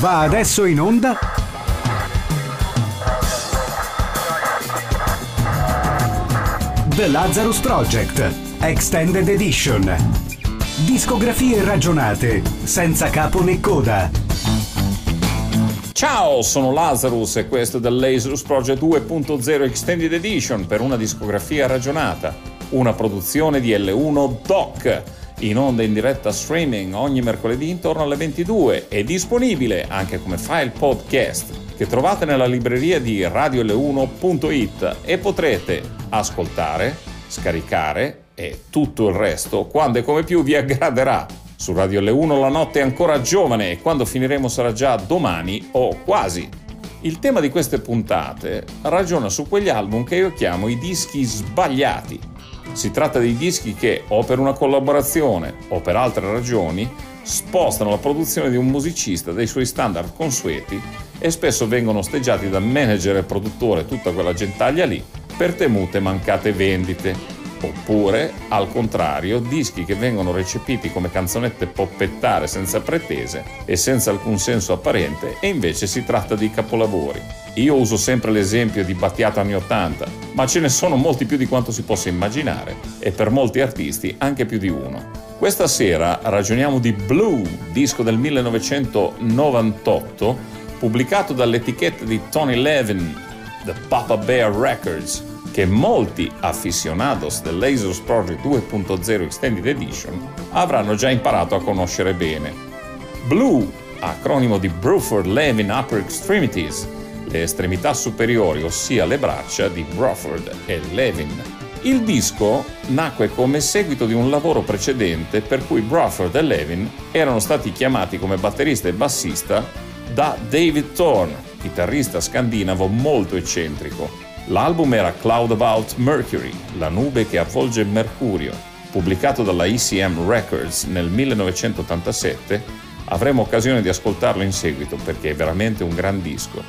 Va adesso in onda The Lazarus Project Extended Edition. Discografie ragionate, senza capo né coda. Ciao, sono Lazarus e questo è The Lazarus Project 2.0 Extended Edition per una discografia ragionata, una produzione di L1 Doc in onda in diretta streaming ogni mercoledì intorno alle 22 e disponibile anche come file podcast che trovate nella libreria di radiol1.it e potrete ascoltare, scaricare e tutto il resto quando e come più vi aggraderà. Su Radio L1 la notte è ancora giovane e quando finiremo sarà già domani o quasi. Il tema di queste puntate ragiona su quegli album che io chiamo i dischi sbagliati si tratta di dischi che, o per una collaborazione o per altre ragioni, spostano la produzione di un musicista dai suoi standard consueti e spesso vengono osteggiati da manager e produttore, tutta quella gentaglia lì, per temute mancate vendite. Oppure, al contrario, dischi che vengono recepiti come canzonette poppettare senza pretese e senza alcun senso apparente e invece si tratta di capolavori. Io uso sempre l'esempio di Battiato anni 80, ma ce ne sono molti più di quanto si possa immaginare e per molti artisti anche più di uno. Questa sera ragioniamo di Blue, disco del 1998, pubblicato dall'etichetta di Tony Levin, The Papa Bear Records, che molti aficionados del Lasers Project 2.0 Extended Edition avranno già imparato a conoscere bene. Blue, acronimo di Bruford Levin Upper Extremities, le estremità superiori, ossia le braccia di Bruford e Levin. Il disco nacque come seguito di un lavoro precedente per cui Bruford e Levin erano stati chiamati come batterista e bassista da David Thorne, chitarrista scandinavo molto eccentrico, L'album era Cloud About Mercury, la nube che avvolge Mercurio, pubblicato dalla ECM Records nel 1987. Avremo occasione di ascoltarlo in seguito perché è veramente un gran disco.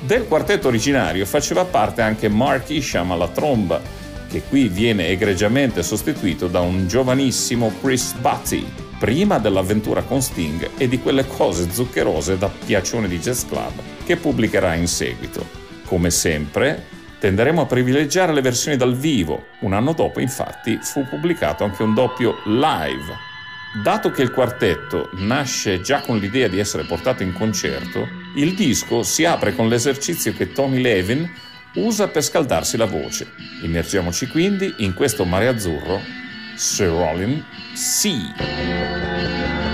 Del quartetto originario faceva parte anche Mark Isham alla tromba, che qui viene egregiamente sostituito da un giovanissimo Chris Butty, prima dell'avventura con Sting e di quelle cose zuccherose da piacione di jazz club che pubblicherà in seguito. Come sempre, tenderemo a privilegiare le versioni dal vivo. Un anno dopo, infatti, fu pubblicato anche un doppio live. Dato che il quartetto nasce già con l'idea di essere portato in concerto, il disco si apre con l'esercizio che Tony Levin usa per scaldarsi la voce. Immergiamoci quindi in questo mare azzurro, Sir Rollin Sea.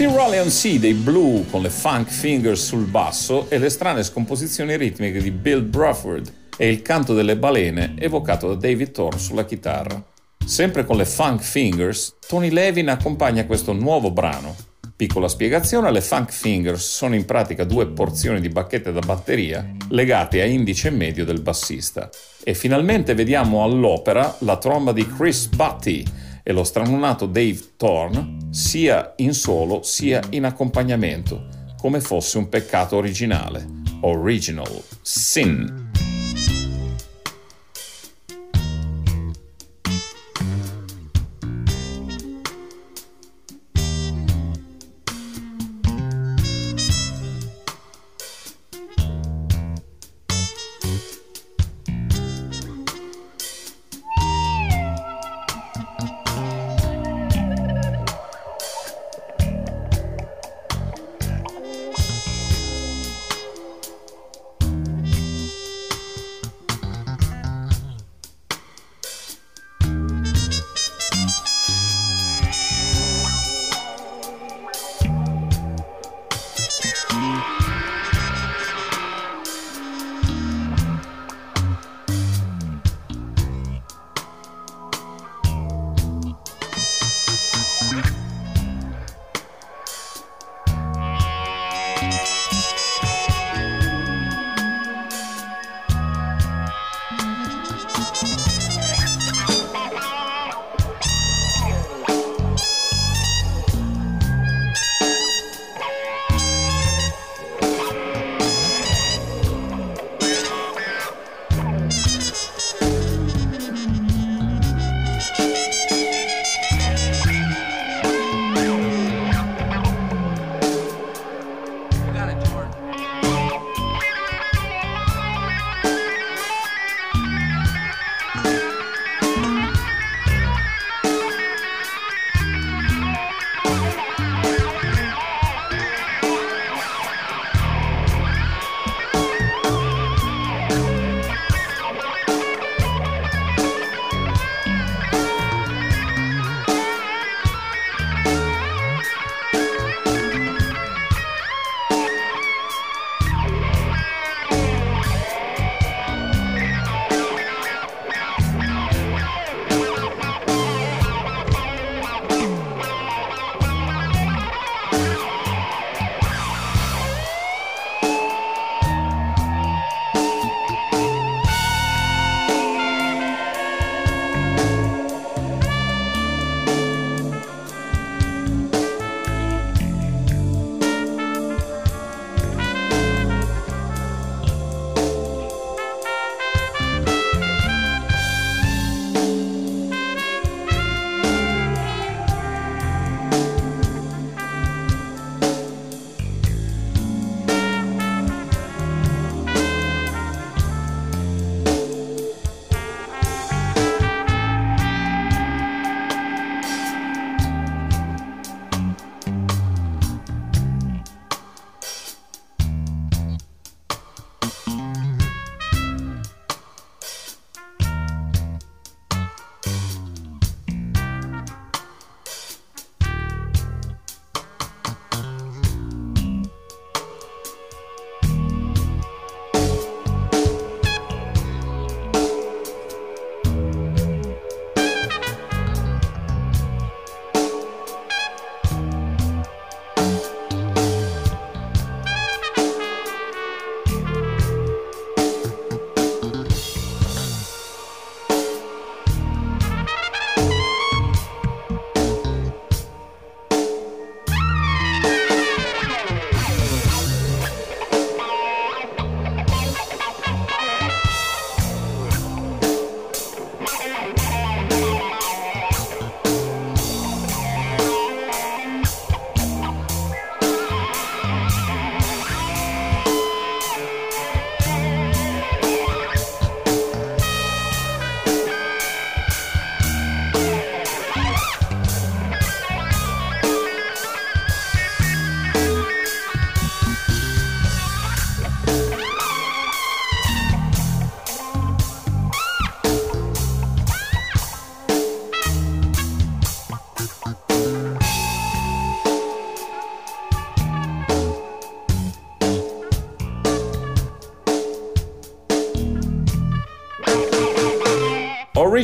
See Raleigh Sea dei Blue con le funk fingers sul basso e le strane scomposizioni ritmiche di Bill Bruford e il canto delle balene evocato da David Thorne sulla chitarra. Sempre con le funk fingers, Tony Levin accompagna questo nuovo brano. Piccola spiegazione, le funk fingers sono in pratica due porzioni di bacchette da batteria legate a indice medio del bassista. E finalmente vediamo all'opera la tromba di Chris Butty e lo stranunato Dave Thorne sia in solo sia in accompagnamento, come fosse un peccato originale. Original Sin.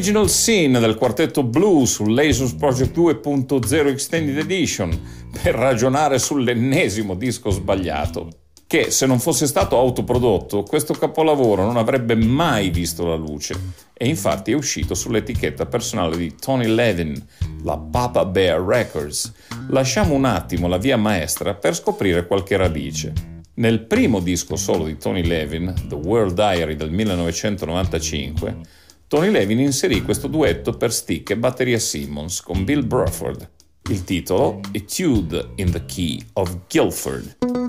Original Scene del quartetto Blue su Lasers Project 2.0 Extended Edition per ragionare sull'ennesimo disco sbagliato che se non fosse stato autoprodotto questo capolavoro non avrebbe mai visto la luce e infatti è uscito sull'etichetta personale di Tony Levin, la Papa Bear Records. Lasciamo un attimo la via maestra per scoprire qualche radice. Nel primo disco solo di Tony Levin, The World Diary del 1995, Tony Levin inserì questo duetto per stick e batteria Simmons con Bill Bruford. Il titolo Etude in the Key of Guilford.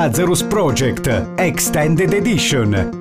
Lazarus Project Extended Edition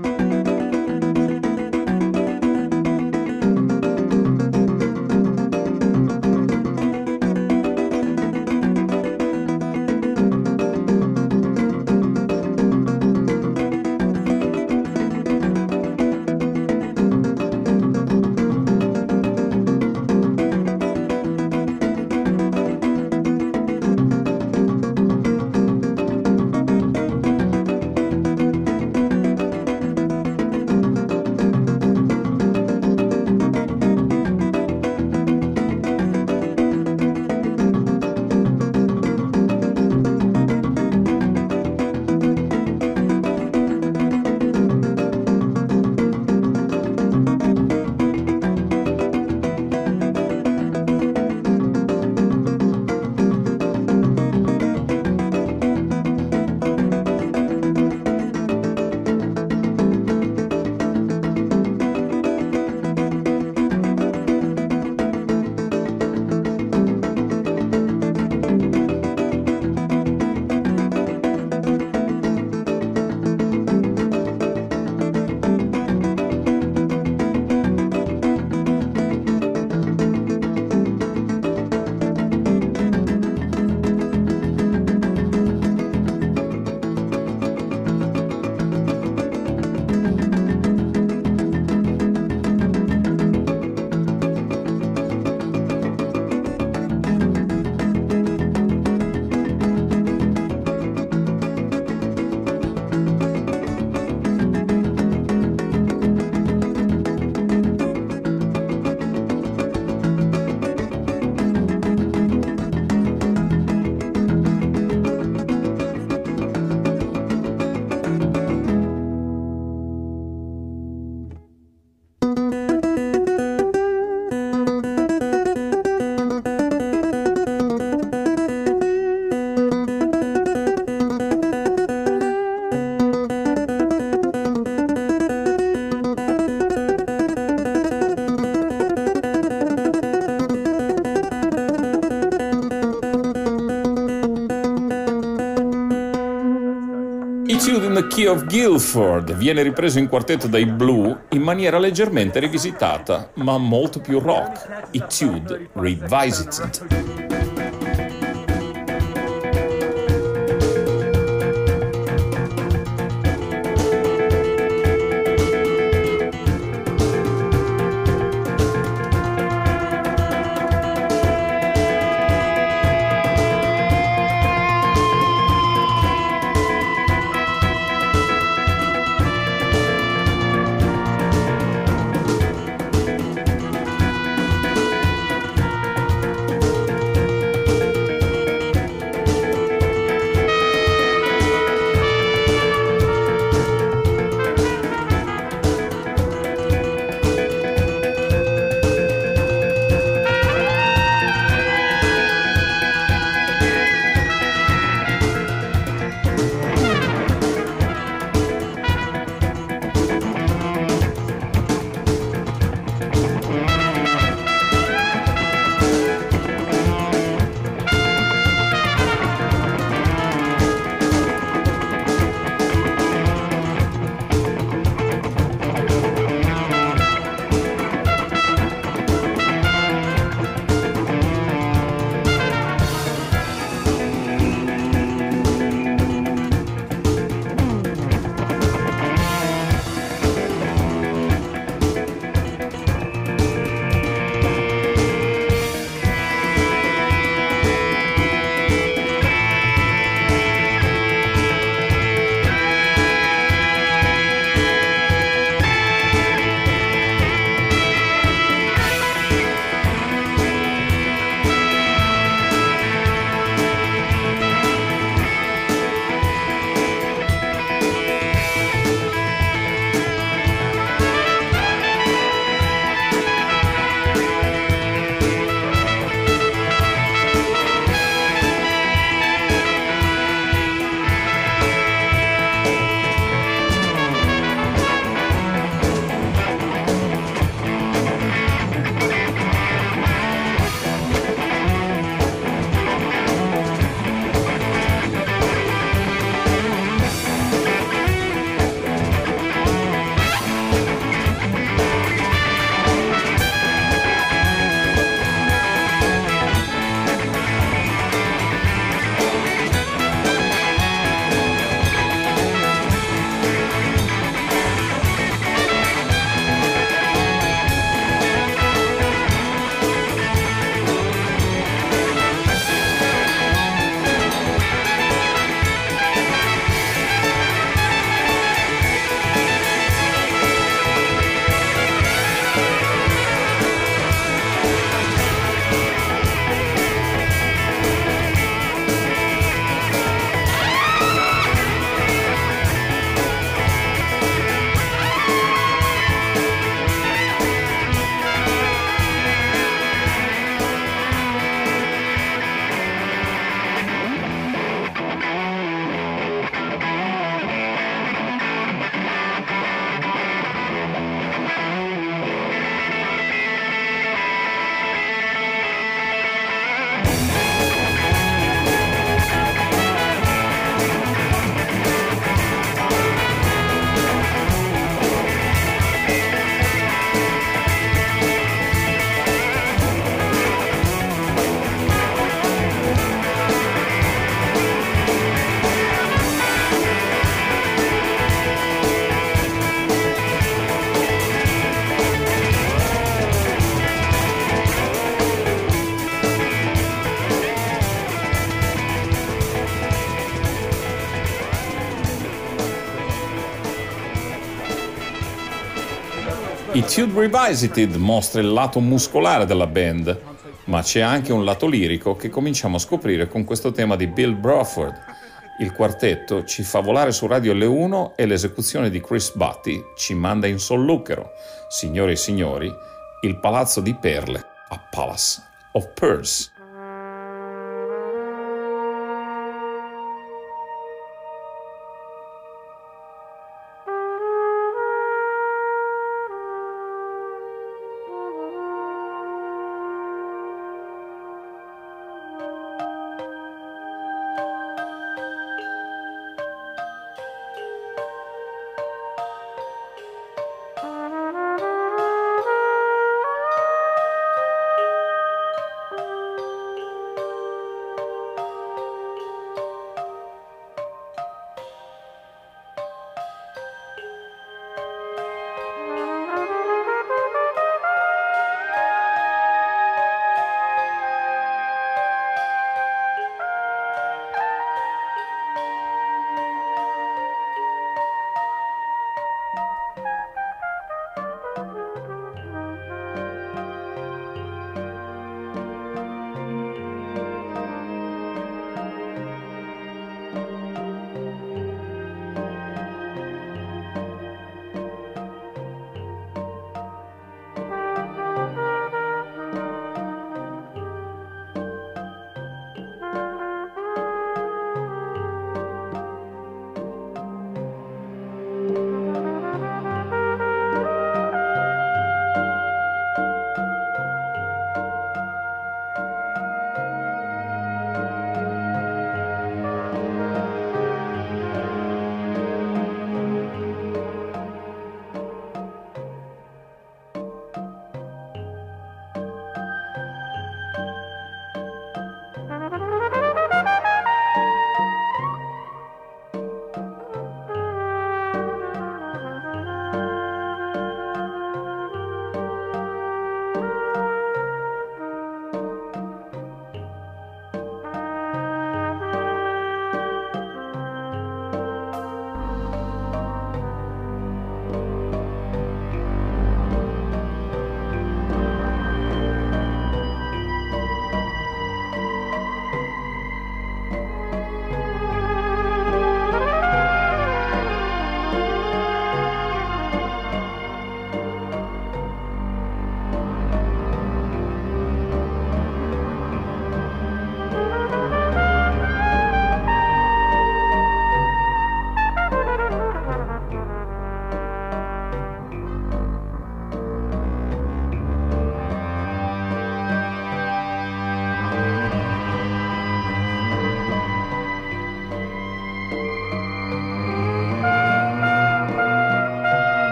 Key of Guilford viene ripreso in quartetto dai Blue in maniera leggermente rivisitata, ma molto più rock. Etude Revisited. I Tube Revisited mostra il lato muscolare della band, ma c'è anche un lato lirico che cominciamo a scoprire con questo tema di Bill Bruford. Il quartetto ci fa volare su Radio L1 e l'esecuzione di Chris Butty ci manda in solluchero. Signore e signori, il palazzo di perle a Palace of Pearls.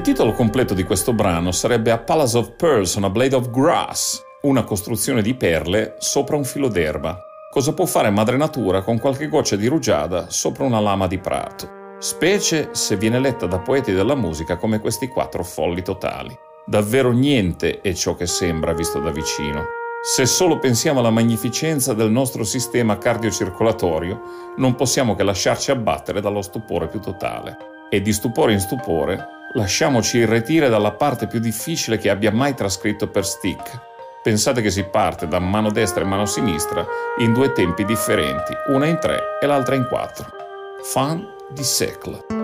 Il titolo completo di questo brano sarebbe A Palace of Pearls on a Blade of Grass, una costruzione di perle sopra un filo d'erba. Cosa può fare madre natura con qualche goccia di rugiada sopra una lama di prato? Specie se viene letta da poeti della musica come questi quattro folli totali. Davvero niente è ciò che sembra visto da vicino. Se solo pensiamo alla magnificenza del nostro sistema cardiocircolatorio, non possiamo che lasciarci abbattere dallo stupore più totale. E di stupore in stupore lasciamoci irretire dalla parte più difficile che abbia mai trascritto per Stick. Pensate che si parte da mano destra e mano sinistra in due tempi differenti, una in tre e l'altra in quattro. Fin di siècle.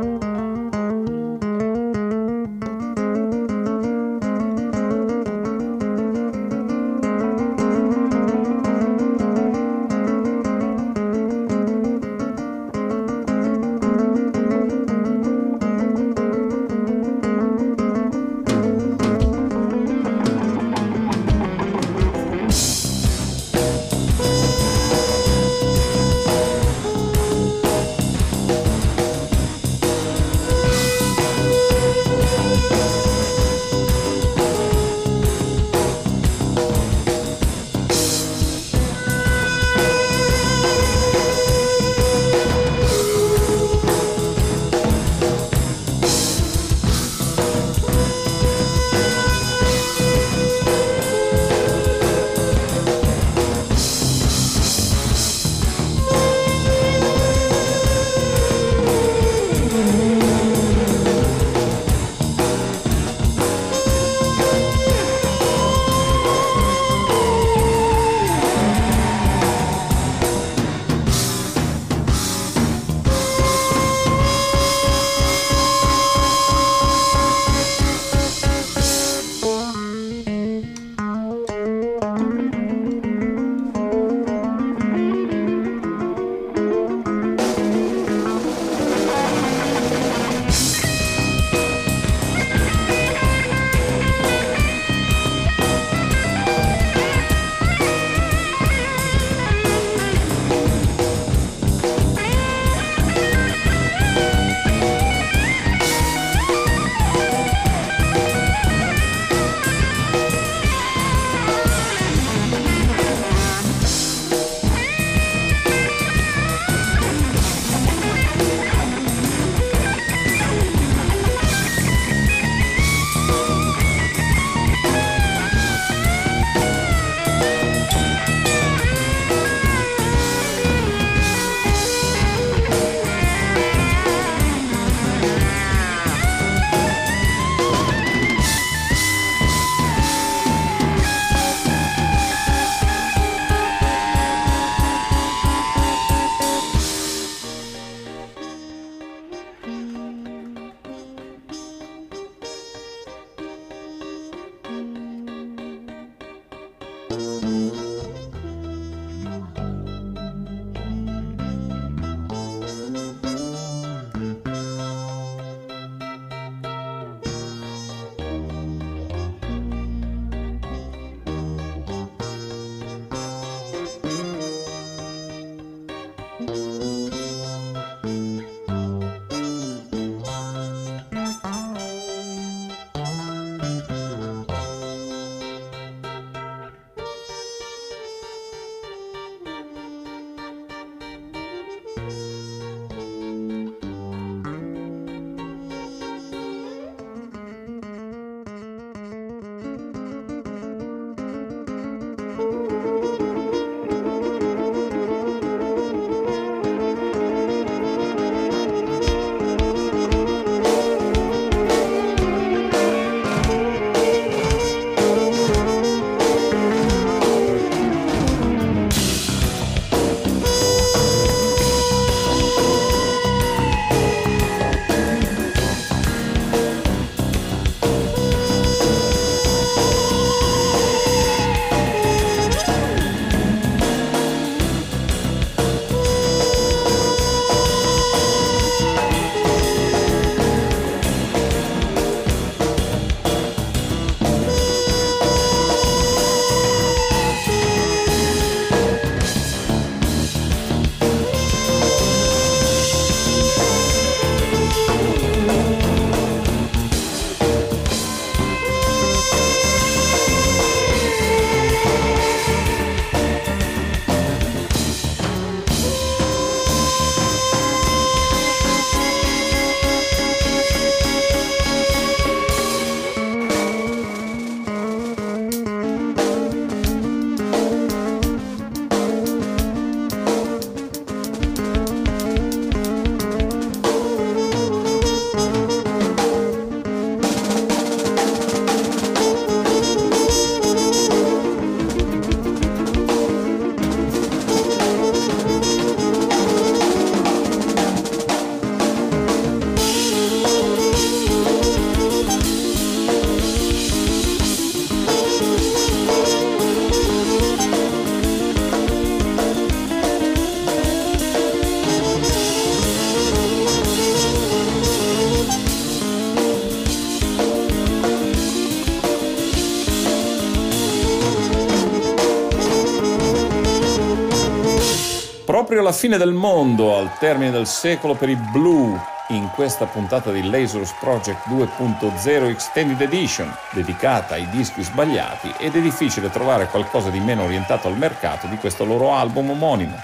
Proprio la fine del mondo al termine del secolo per i blu in questa puntata di Lasers Project 2.0 Extended Edition, dedicata ai dischi sbagliati, ed è difficile trovare qualcosa di meno orientato al mercato di questo loro album omonimo.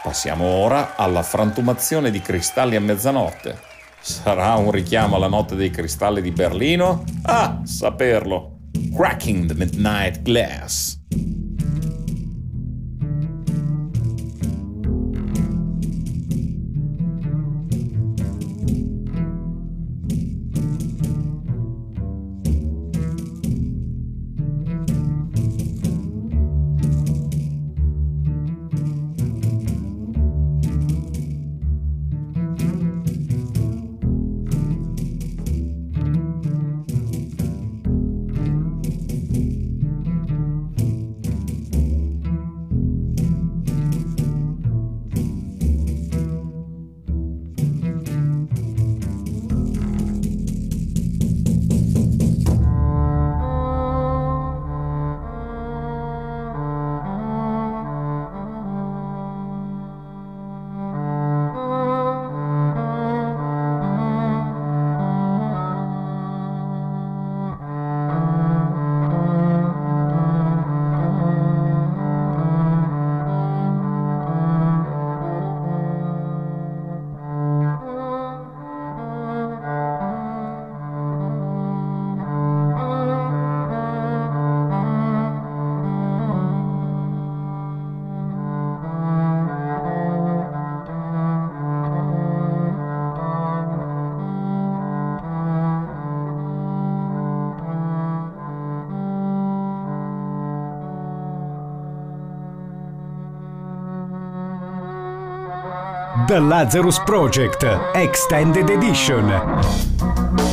Passiamo ora alla frantumazione di cristalli a mezzanotte. Sarà un richiamo alla notte dei cristalli di Berlino? Ah, saperlo! Cracking the Midnight Glass. The Lazarus Project Extended Edition.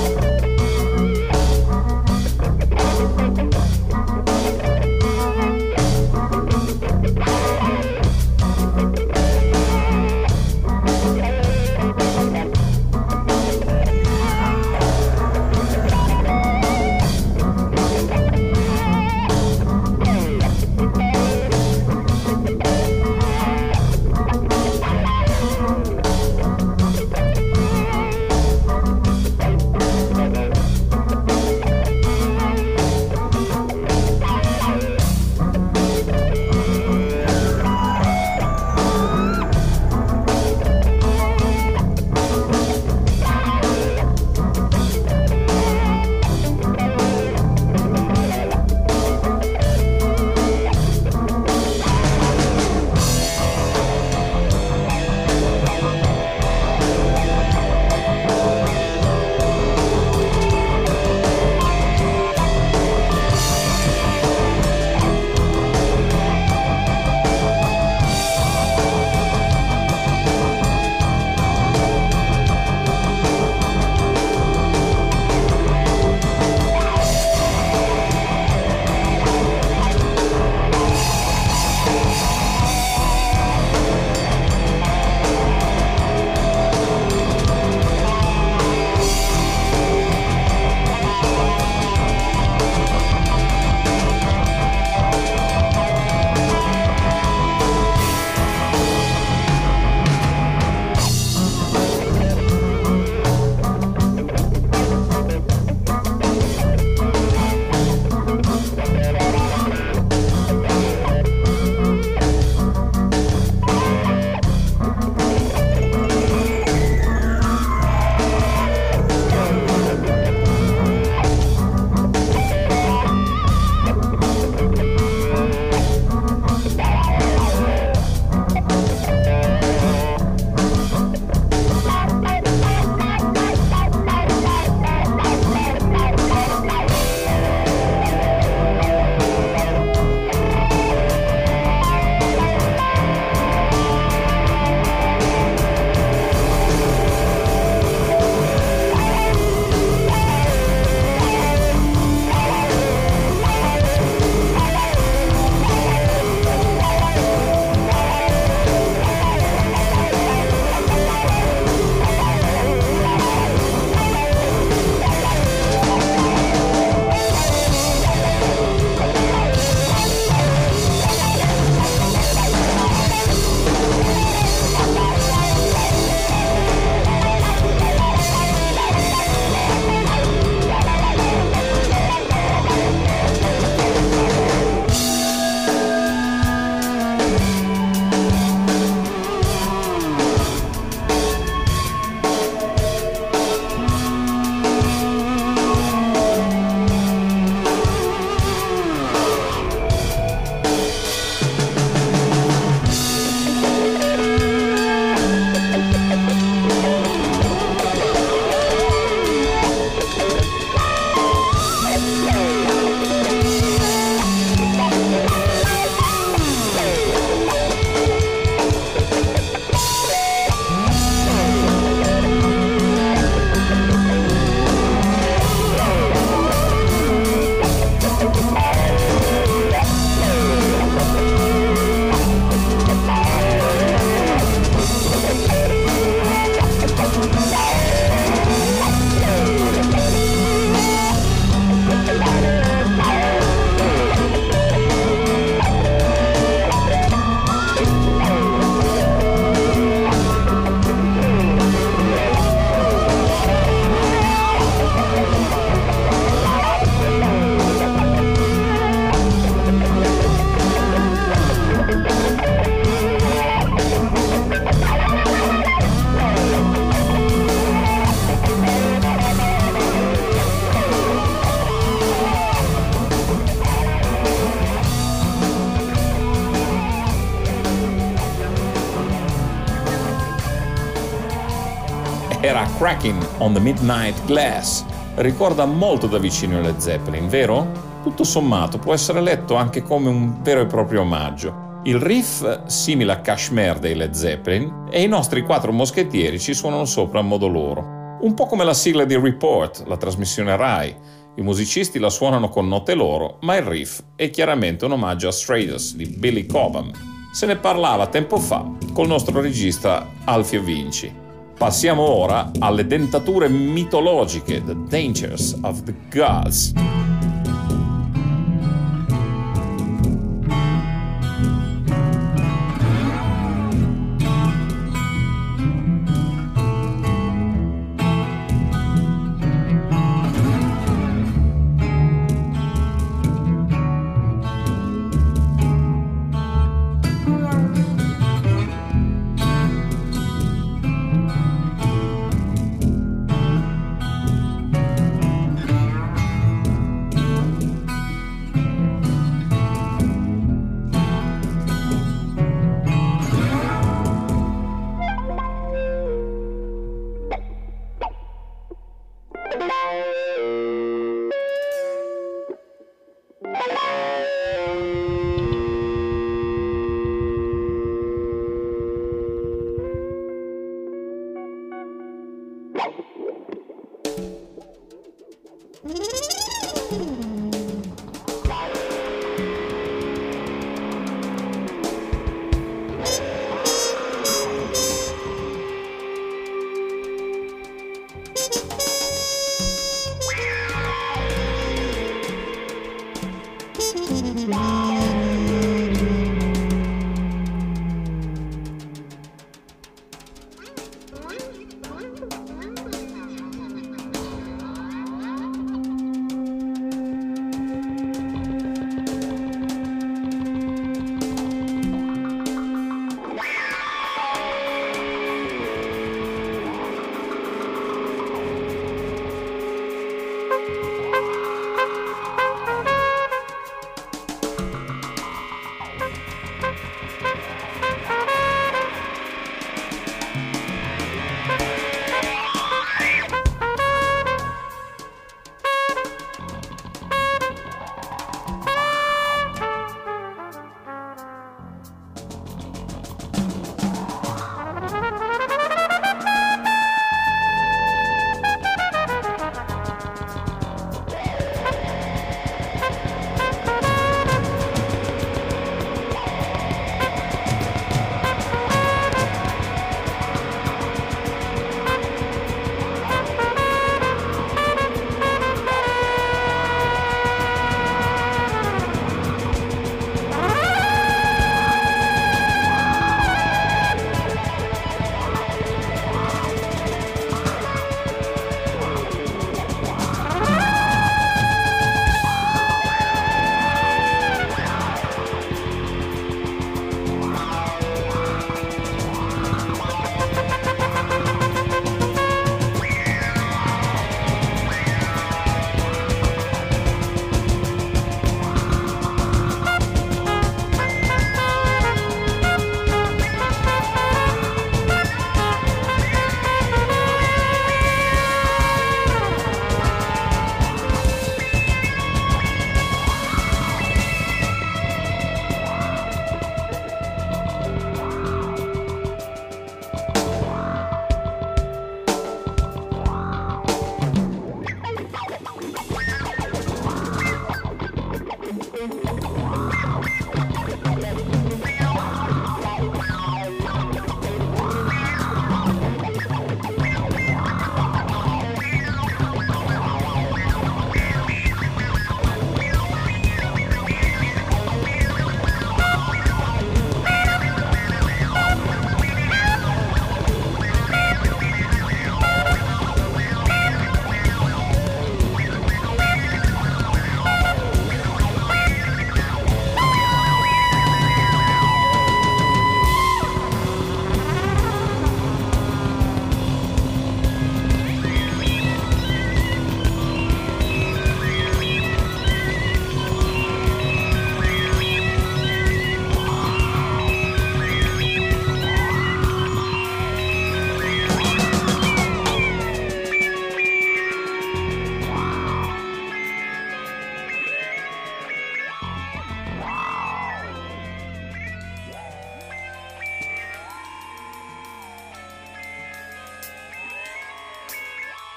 On the Midnight Glass. Ricorda molto da vicino Led Zeppelin, vero? Tutto sommato può essere letto anche come un vero e proprio omaggio. Il riff simile a Kashmir dei Led Zeppelin e i nostri quattro moschettieri ci suonano sopra a modo loro. Un po' come la sigla di Report, la trasmissione Rai. I musicisti la suonano con note loro, ma il riff è chiaramente un omaggio a Stratus di Billy Cobham. Se ne parlava tempo fa col nostro regista Alfio Vinci. Passiamo ora alle dentature mitologiche, The Dangers of the Gods.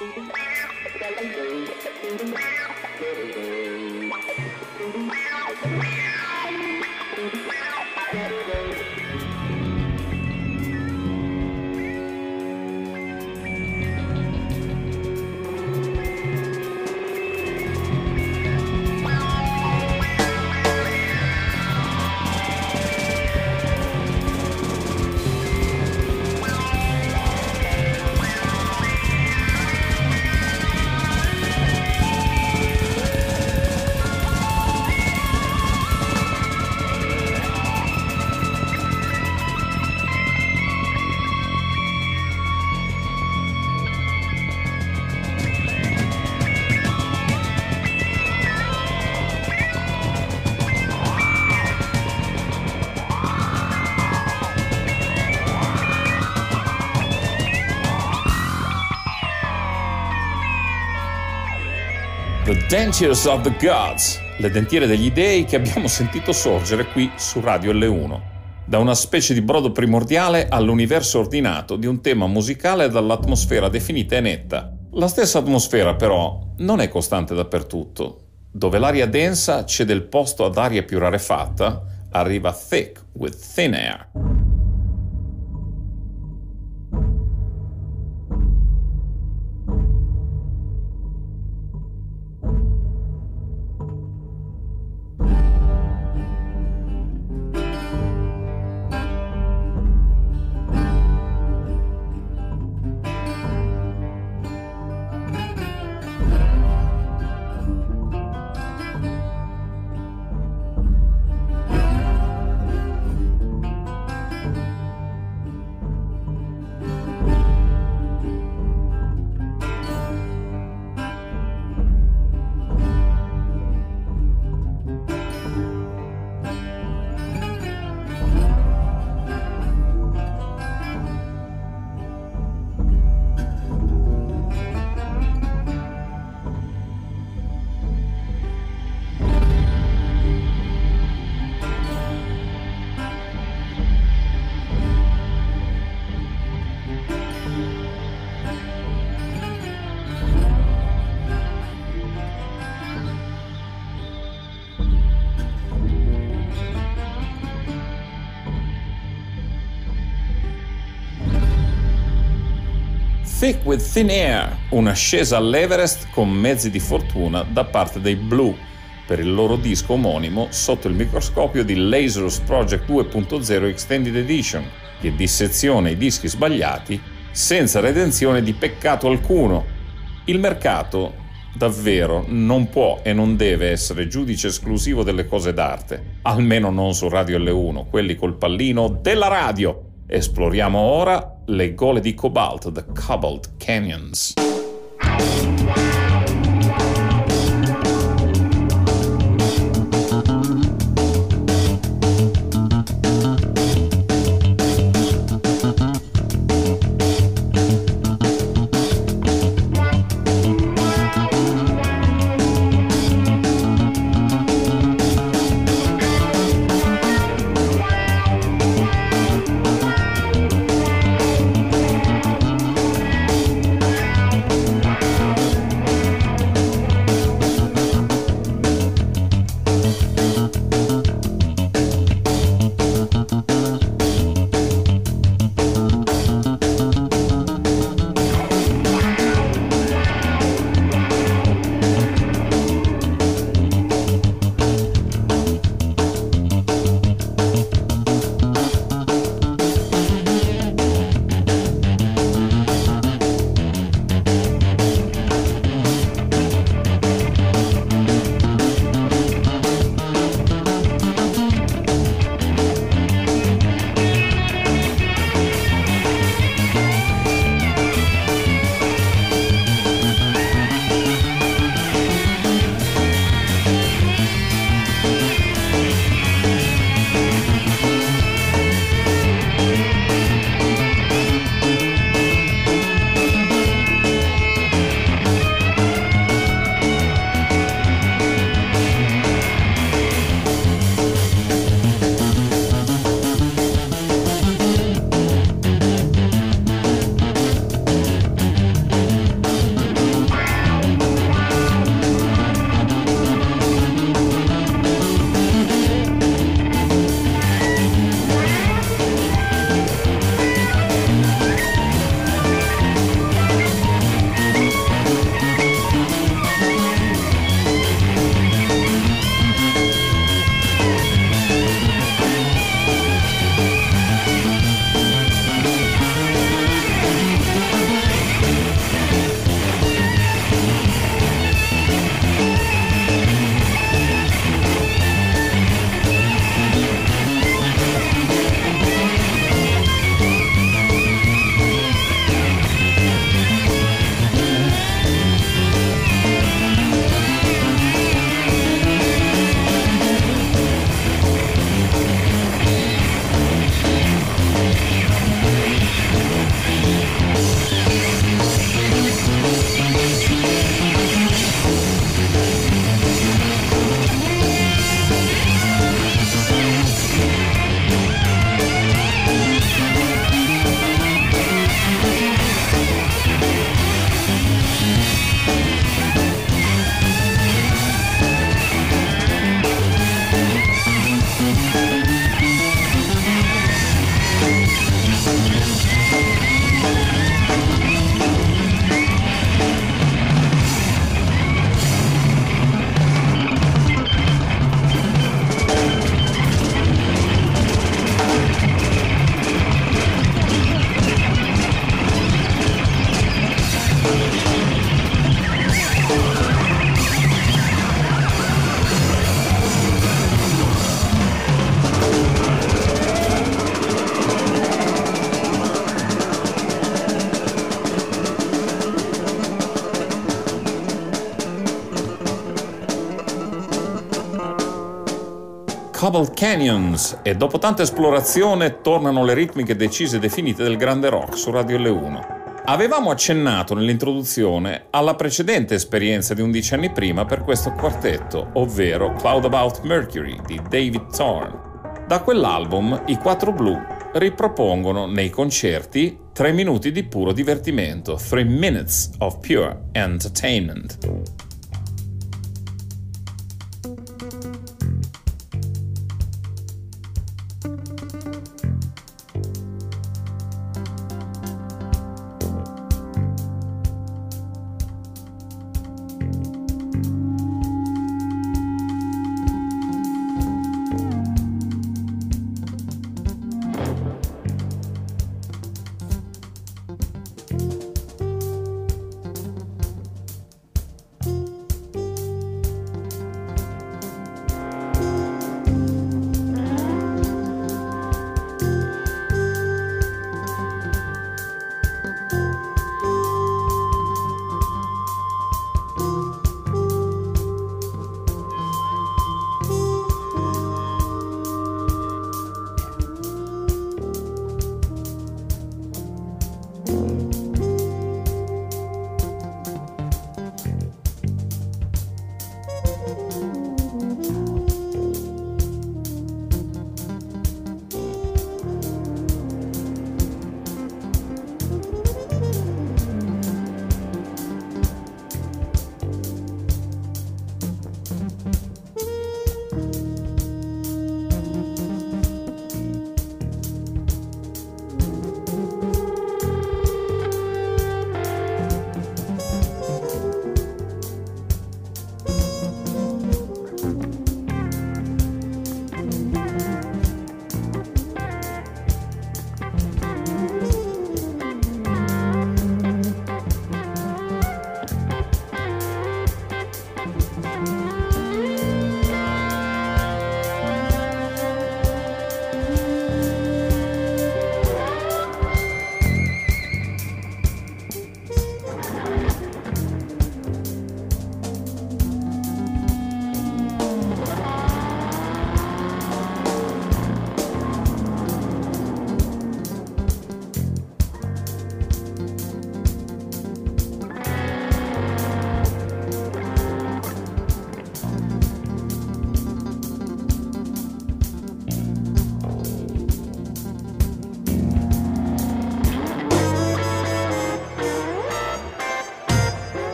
Wow. Dentures of the Gods, le dentiere degli dei che abbiamo sentito sorgere qui su Radio L1. Da una specie di brodo primordiale all'universo ordinato di un tema musicale dall'atmosfera definita e netta. La stessa atmosfera però non è costante dappertutto. Dove l'aria densa cede il posto ad aria più rarefatta, arriva thick with thin air. Thick with Thin Air, un'ascesa all'Everest con mezzi di fortuna da parte dei Blue per il loro disco omonimo sotto il microscopio di Lazarus Project 2.0 Extended Edition, che disseziona i dischi sbagliati senza redenzione di peccato alcuno. Il mercato davvero non può e non deve essere giudice esclusivo delle cose d'arte, almeno non su Radio L1, quelli col pallino della radio. Esploriamo ora le gole di Cobalt, The Cobalt Canyons. Cobble Canyons e dopo tanta esplorazione tornano le ritmiche decise e definite del grande rock su Radio L1. Avevamo accennato nell'introduzione alla precedente esperienza di 11 anni prima per questo quartetto, ovvero Cloud About Mercury di David Thorne. Da quell'album i quattro blu ripropongono nei concerti tre minuti di puro divertimento, three minutes of pure entertainment.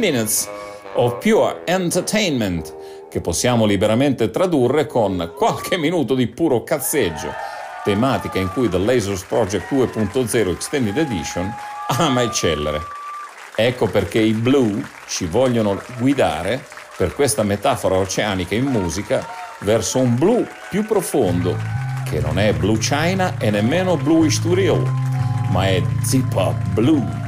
Minutes of pure entertainment, che possiamo liberamente tradurre con qualche minuto di puro cazzeggio, tematica in cui The Lasers Project 2.0 Extended Edition ama eccellere. Ecco perché i Blue ci vogliono guidare per questa metafora oceanica in musica verso un blu più profondo, che non è Blue China e nemmeno Bluish to Real, ma è Zippa Blue.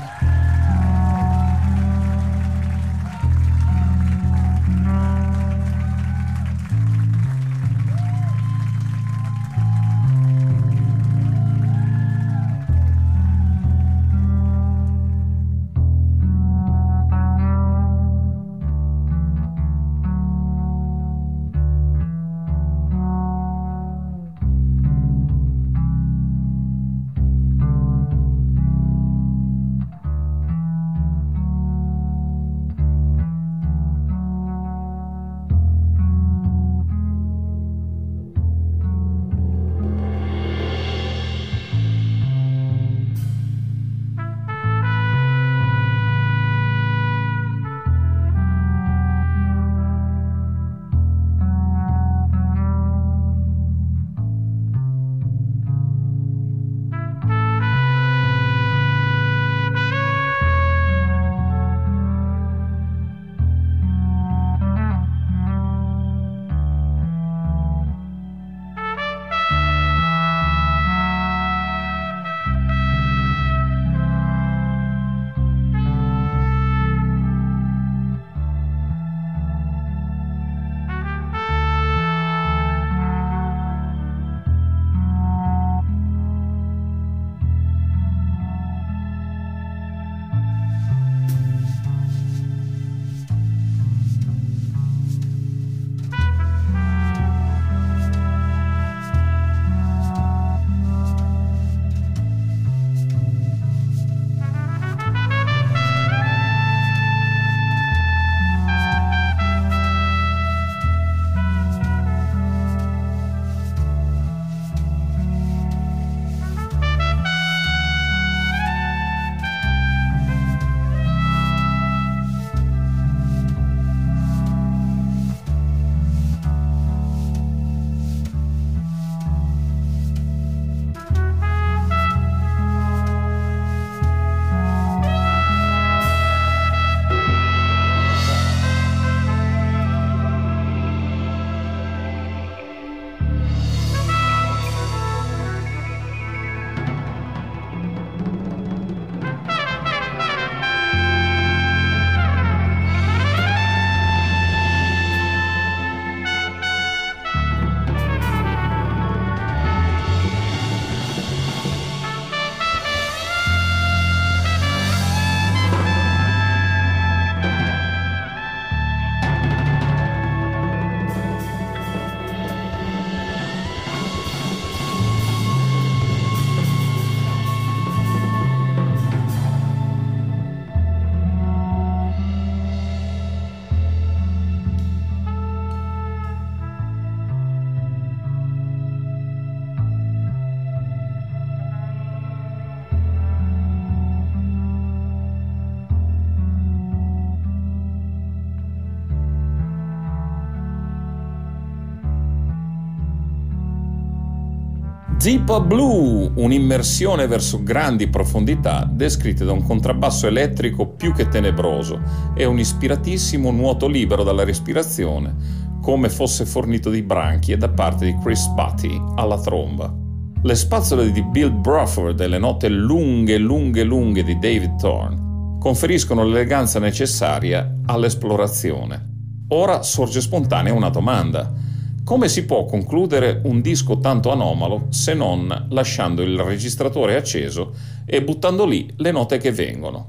Zipa Blue, un'immersione verso grandi profondità descritte da un contrabbasso elettrico più che tenebroso e un ispiratissimo nuoto libero dalla respirazione, come fosse fornito di branchie da parte di Chris Butty alla tromba. Le spazzole di Bill Bruford e le note lunghe, lunghe, lunghe di David Thorne conferiscono l'eleganza necessaria all'esplorazione. Ora sorge spontanea una domanda come si può concludere un disco tanto anomalo se non lasciando il registratore acceso e buttando lì le note che vengono?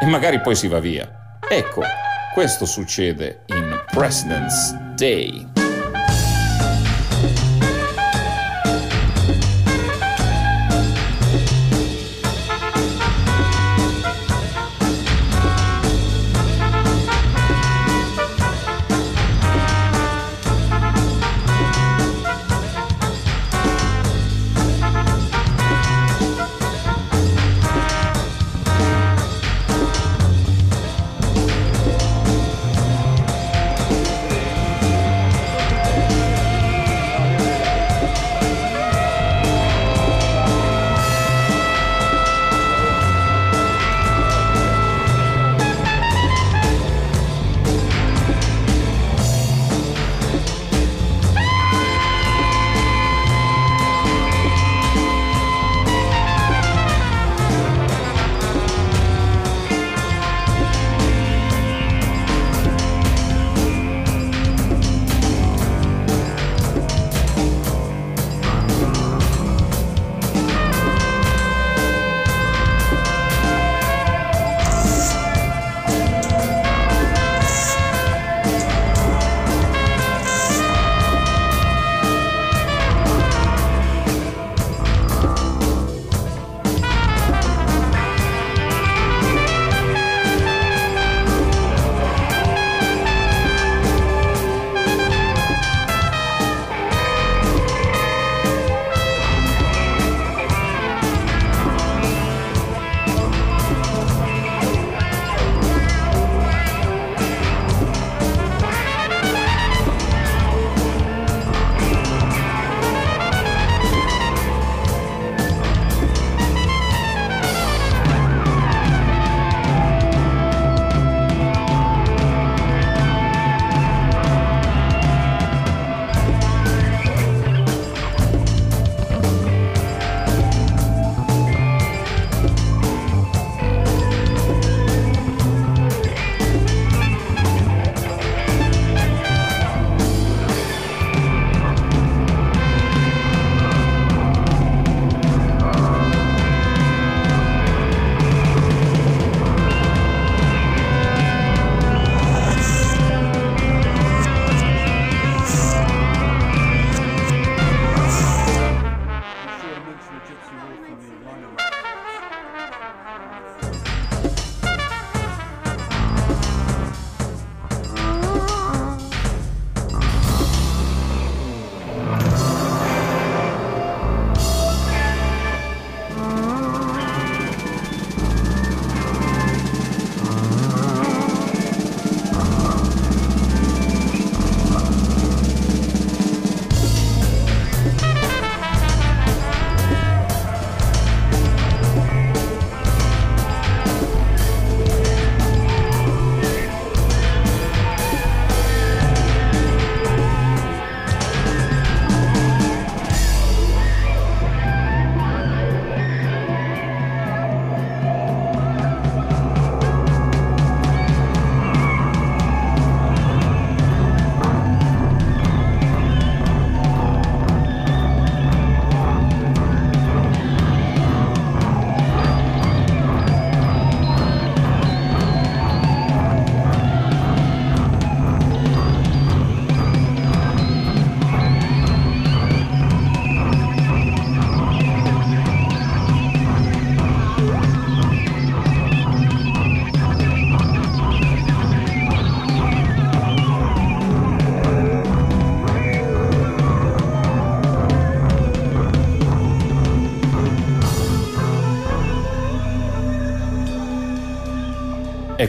E magari poi si va via. Ecco, questo succede in President's Day.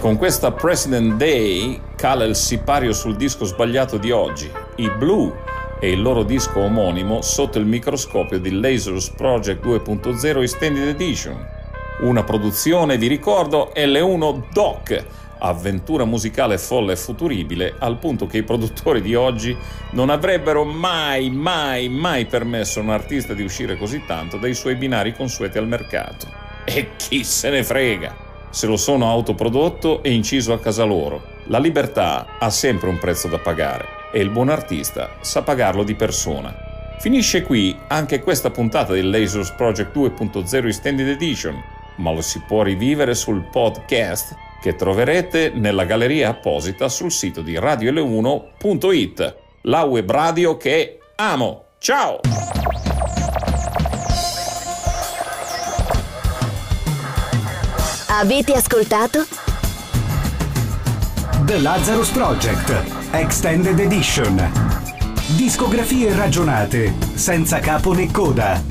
Con questa President Day cala il sipario sul disco sbagliato di oggi, i Blue e il loro disco omonimo sotto il microscopio di Lasers Project 2.0 Extended Edition. Una produzione, vi ricordo, L1 Doc, avventura musicale folle e futuribile, al punto che i produttori di oggi non avrebbero mai, mai, mai permesso a un artista di uscire così tanto dai suoi binari consueti al mercato. E chi se ne frega! Se lo sono autoprodotto e inciso a casa loro. La libertà ha sempre un prezzo da pagare e il buon artista sa pagarlo di persona. Finisce qui anche questa puntata del Lasers Project 2.0 Extended Edition, ma lo si può rivivere sul podcast che troverete nella galleria apposita sul sito di radiol1.it, la web radio che amo. Ciao! Avete ascoltato? The Lazarus Project Extended Edition. Discografie ragionate, senza capo né coda